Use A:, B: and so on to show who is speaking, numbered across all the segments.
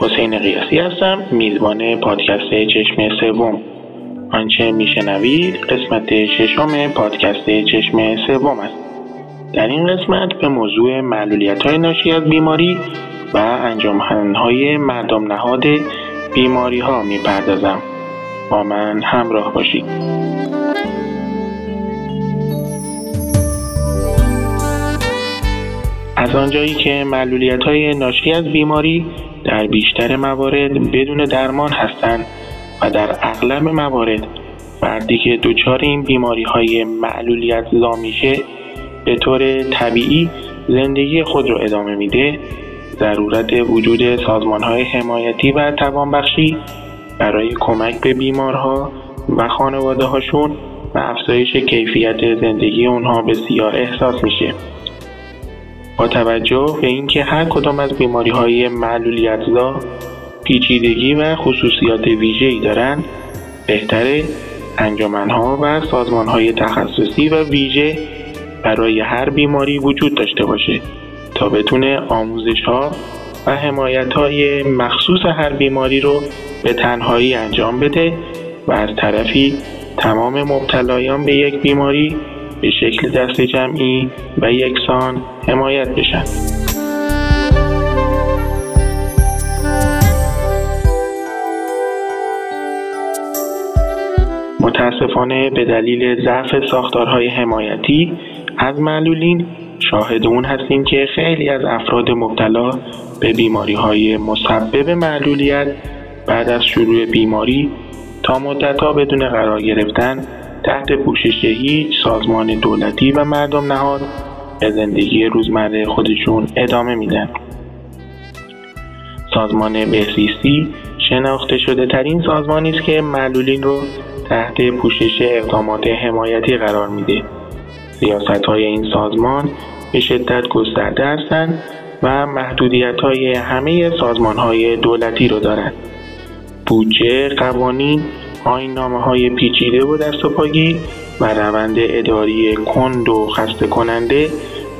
A: حسین قیاسی هستم. میزبان پادکست چشم سوم. آنچه میشنوید قسمت ششم پادکست چشم سوم است. در این قسمت به موضوع معلولیت های ناشی از بیماری و های مردم نهاد بیماری ها می‌پردازم. با من همراه باشید. از آنجایی که معلولیت های ناشی از بیماری در بیشتر موارد بدون درمان هستند و در اغلب موارد فردی که دچار این بیماری های معلولیت زا میشه به طور طبیعی زندگی خود را ادامه میده ضرورت وجود سازمان های حمایتی و توانبخشی برای کمک به بیمارها و خانواده هاشون و افزایش کیفیت زندگی اونها بسیار احساس میشه. با توجه به اینکه هر کدام از بیماری های معلولیت پیچیدگی و خصوصیات ویژه‌ای دارند بهتره انجمنها و سازمانهای تخصصی و ویژه برای هر بیماری وجود داشته باشه. تا بتونه آموزش ها و حمایت های مخصوص هر بیماری رو به تنهایی انجام بده و از طرفی تمام مبتلایان به یک بیماری به شکل دست جمعی و یکسان حمایت بشن. متاسفانه به دلیل ضعف ساختارهای حمایتی از معلولین شاهد اون هستیم که خیلی از افراد مبتلا به بیماری های مسبب معلولیت بعد از شروع بیماری تا مدتها بدون قرار گرفتن تحت پوشش هیچ سازمان دولتی و مردم نهاد به زندگی روزمره خودشون ادامه میدن. سازمان بهزیستی شناخته شده ترین سازمانی است که معلولین رو تحت پوشش اقدامات حمایتی قرار میده. سیاست های این سازمان به شدت گسترده هستند و محدودیت های همه سازمان های دولتی رو دارند. بودجه، قوانین نامه های پیچیده و دست و پاگی و روند اداری کند و خسته کننده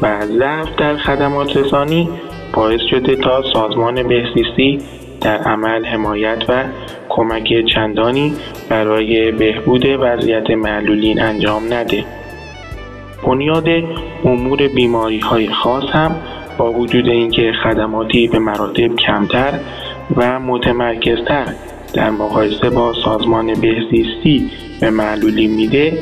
A: و ضعف در خدمات رسانی باعث شده تا سازمان بهزیستی در عمل حمایت و کمک چندانی برای بهبود وضعیت معلولین انجام نده. بنیاد امور بیماری های خاص هم با وجود اینکه خدماتی به مراتب کمتر و متمرکزتر در مقایسه با سازمان بهزیستی به معلولی میده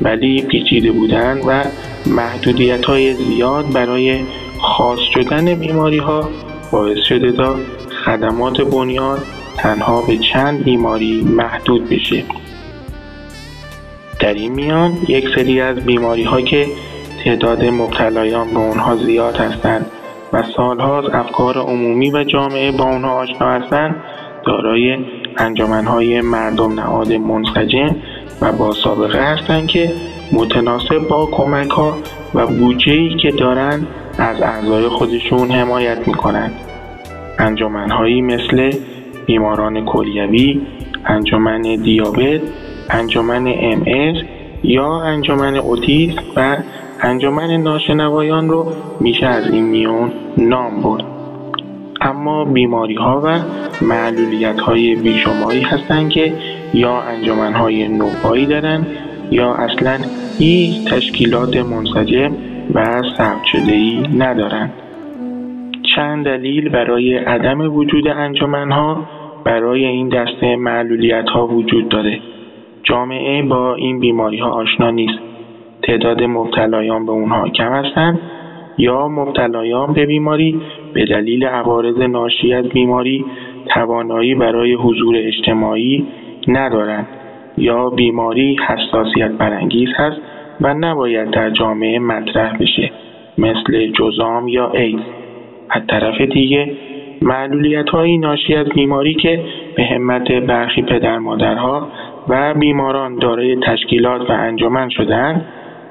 A: ولی پیچیده بودن و محدودیت های زیاد برای خاص شدن بیماری ها باعث شده تا خدمات بنیاد تنها به چند بیماری محدود بشه. در این میان. یک سری از بیماری ها که تعداد مبتلایان به اونها زیاد هستند و سالها افکار عمومی و جامعه با اونها آشنا هستند دارای انجمنهای مردم نهاد منسجم و با سابقه هستند که متناسب با کمک ها و بودجه که دارند از اعضای خودشون حمایت می‌کنند انجمنهایی مثل بیماران کلیوی انجمن دیابت انجمن ام یا انجمن اوتیس و انجمن ناشنوایان رو میشه از این میون نام برد اما بیماری ها و معلولیت های بیشماری هستند که یا انجمن های نوپایی دارند یا اصلا هیچ تشکیلات منسجم و ثبت شده ای ندارند. چند دلیل برای عدم وجود انجمن ها برای این دسته معلولیت ها وجود داره. جامعه با این بیماری ها آشنا نیست. تعداد مبتلایان به اونها کم هستند یا مبتلایان به بیماری به دلیل عوارض ناشی از بیماری توانایی برای حضور اجتماعی ندارند یا بیماری حساسیت برانگیز هست و نباید در جامعه مطرح بشه مثل جزام یا ایدز از طرف دیگه معلولیت هایی ناشی از بیماری که به همت برخی پدر مادرها و بیماران دارای تشکیلات و انجمن شدن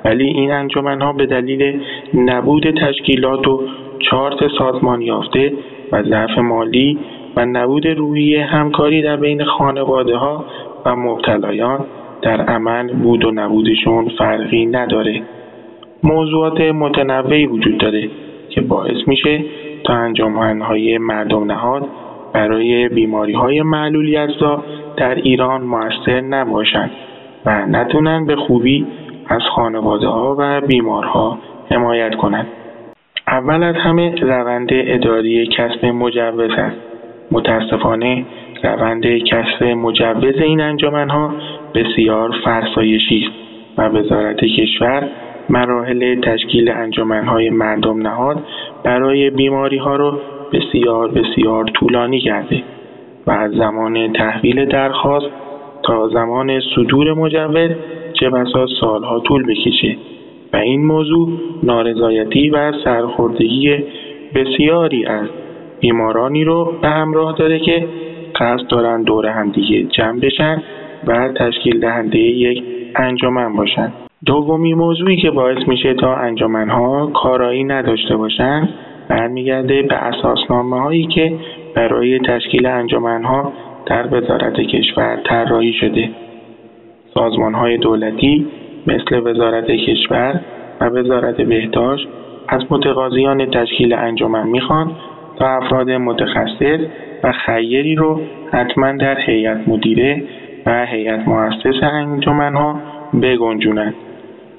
A: ولی این انجمن ها به دلیل نبود تشکیلات و چارت سازمان یافته و ضعف مالی و نبود روحیه همکاری در بین خانواده ها و مبتلایان در عمل بود و نبودشون فرقی نداره. موضوعات متنوعی وجود داره که باعث میشه تا انجمنهای مردم نهاد برای بیماری های معلولیت در ایران موثر نباشند و نتونن به خوبی از خانواده ها و بیمارها حمایت کنند. اول از همه روند اداری کسب مجوز است. متاسفانه روند کسب مجوز این انجمنها بسیار فرسایشی است و وزارت کشور مراحل تشکیل انجمنهای مردم نهاد برای بیماری ها رو بسیار بسیار طولانی کرده و از زمان تحویل درخواست تا زمان صدور مجوز چه بسا سالها طول بکشه و این موضوع نارضایتی و سرخوردگی بسیاری از بیمارانی رو به همراه داره که قصد دارن دور همدیگه جمع بشن و تشکیل دهنده یک انجمن باشن. دومی موضوعی که باعث میشه تا انجمنها کارایی نداشته باشن برمیگرده به اساسنامه هایی که برای تشکیل انجمنها در وزارت کشور طراحی شده. سازمان های دولتی مثل وزارت کشور و وزارت بهداشت از متقاضیان تشکیل انجمن می‌خوان تا افراد متخصص و خیری رو حتما در هیئت مدیره و هیئت مؤسس انجمنها بگنجونند.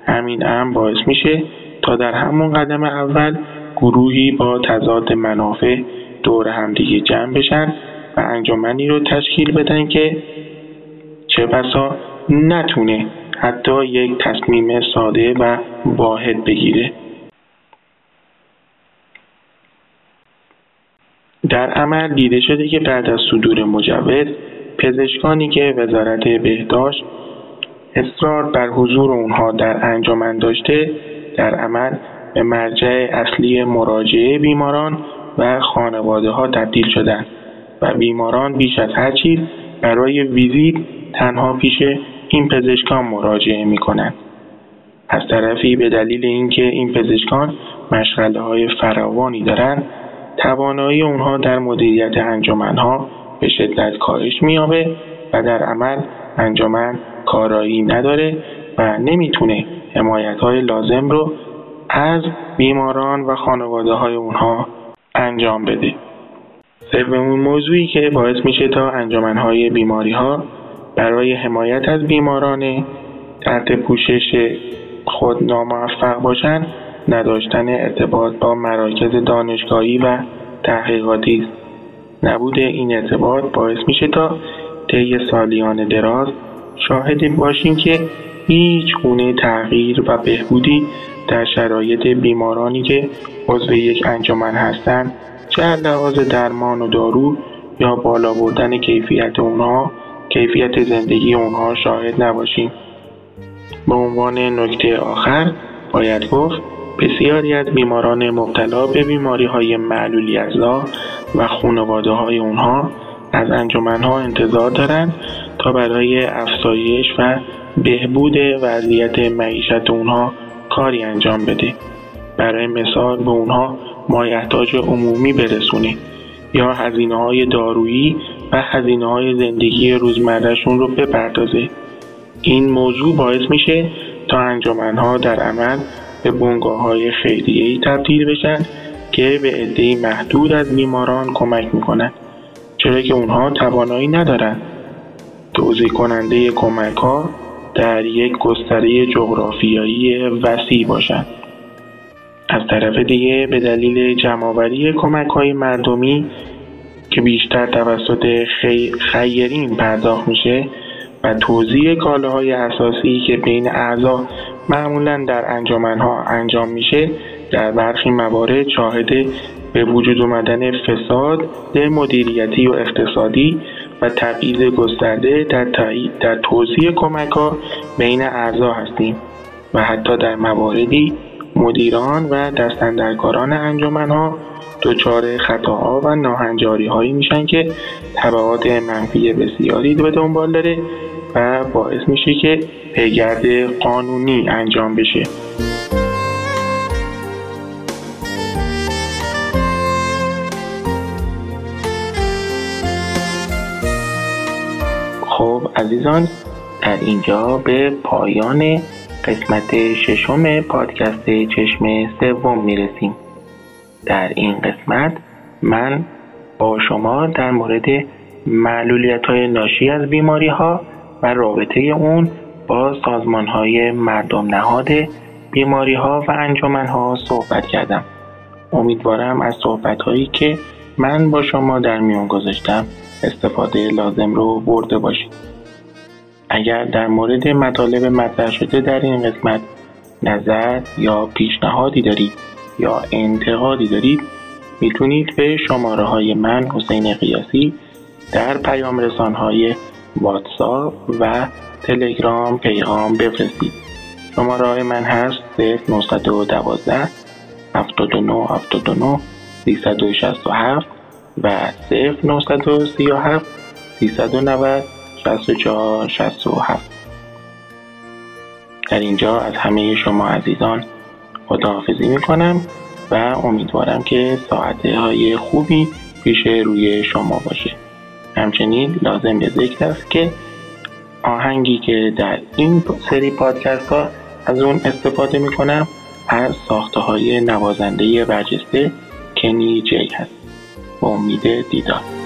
A: همین امر باعث میشه تا در همون قدم اول گروهی با تضاد منافع دور همدیگه جمع بشن و انجمنی رو تشکیل بدن که چه بسا نتونه حتی یک تصمیم ساده و واحد بگیره. در عمل دیده شده که بعد از صدور مجوز پزشکانی که وزارت بهداشت اصرار بر حضور اونها در انجمن داشته در عمل به مرجع اصلی مراجعه بیماران و خانواده ها تبدیل شدند و بیماران بیش از هر چیز برای ویزیت تنها پیش این پزشکان مراجعه می کنند. از طرفی به دلیل اینکه این پزشکان مشغله های فراوانی دارند توانایی اونها در مدیریت انجمنها به شدت کاهش مییابه و در عمل انجمن کارایی نداره و نمی‌تونه حمایت های لازم رو از بیماران و خانواده های اونها انجام بده. سومین موضوعی که باعث میشه تا انجمنهای بیماری ها برای حمایت از بیماران تحت پوشش خود ناموفق باشند نداشتن ارتباط با مراکز دانشگاهی و تحقیقاتی است نبود این ارتباط باعث میشه تا طی سالیان دراز شاهد باشیم که هیچ گونه تغییر و بهبودی در شرایط بیمارانی که عضو یک انجمن هستند چه لحاظ درمان و دارو یا بالا بردن کیفیت اونها کیفیت زندگی اونها شاهد نباشیم. به عنوان نکته آخر باید گفت بسیاری از بیماران مبتلا به بیماری های معلولی ازا و خانواده های اونها از انجمنها انتظار دارند تا برای افزایش و بهبود وضعیت معیشت اونها کاری انجام بده برای مثال به اونها مایحتاج عمومی برسونه یا هزینه های دارویی و هزینه های زندگی روزمرهشون رو بپردازه این موضوع باعث میشه تا انجمنها در عمل به بنگاه های خیریه‌ای تبدیل بشن که به عدهای محدود از بیماران کمک می‌کنند چرا که اونها توانایی ندارند توضیح کننده کمک ها در یک گستره جغرافیایی وسیع باشند از طرف دیگه به دلیل جمعآوری کمک های مردمی که بیشتر توسط خی... خیرین پرداخت میشه و توزیع کالاهای اساسی که بین اعضا معمولا در انجامنها انجام میشه در برخی موارد شاهد به وجود آمدن فساد مدیریتی و اقتصادی و تبعیض گسترده در, در توزیع کمک ها بین اعضا هستیم و حتی در مواردی مدیران و دستندرکاران انجمنها دچار خطاها و ناهنجاری هایی میشن که تبعات منفی بسیاری به دنبال داره و باعث میشه که پیگرد قانونی انجام بشه. عزیزان در اینجا به پایان قسمت ششم پادکست چشم سوم می‌رسیم. در این قسمت من با شما در مورد معلولیت های ناشی از بیماری ها و رابطه اون با سازمان های مردم نهاد بیماری ها و انجامن ها صحبت کردم. امیدوارم از صحبت هایی که من با شما در میان گذاشتم استفاده لازم رو برده باشید. اگر در مورد مطالب مطرح شده در این قسمت نظر یا پیشنهادی دارید یا انتقادی دارید می‌تونید به شماره های من حسین قیاسی در پیام رسان های واتساپ و تلگرام پیغام بفرستید. شماره های من هست 0912 79 79 367 و 0937 390 64 67 در اینجا از همه شما عزیزان خداحافظی می‌کنم و امیدوارم که ساعته های خوبی پیش روی شما باشه. همچنین لازم به ذکر است که آهنگی که در این سری پادکست ها از اون استفاده می‌کنم از ساخته های نوازنده برجسته کنی جی هست. با امید دیدار.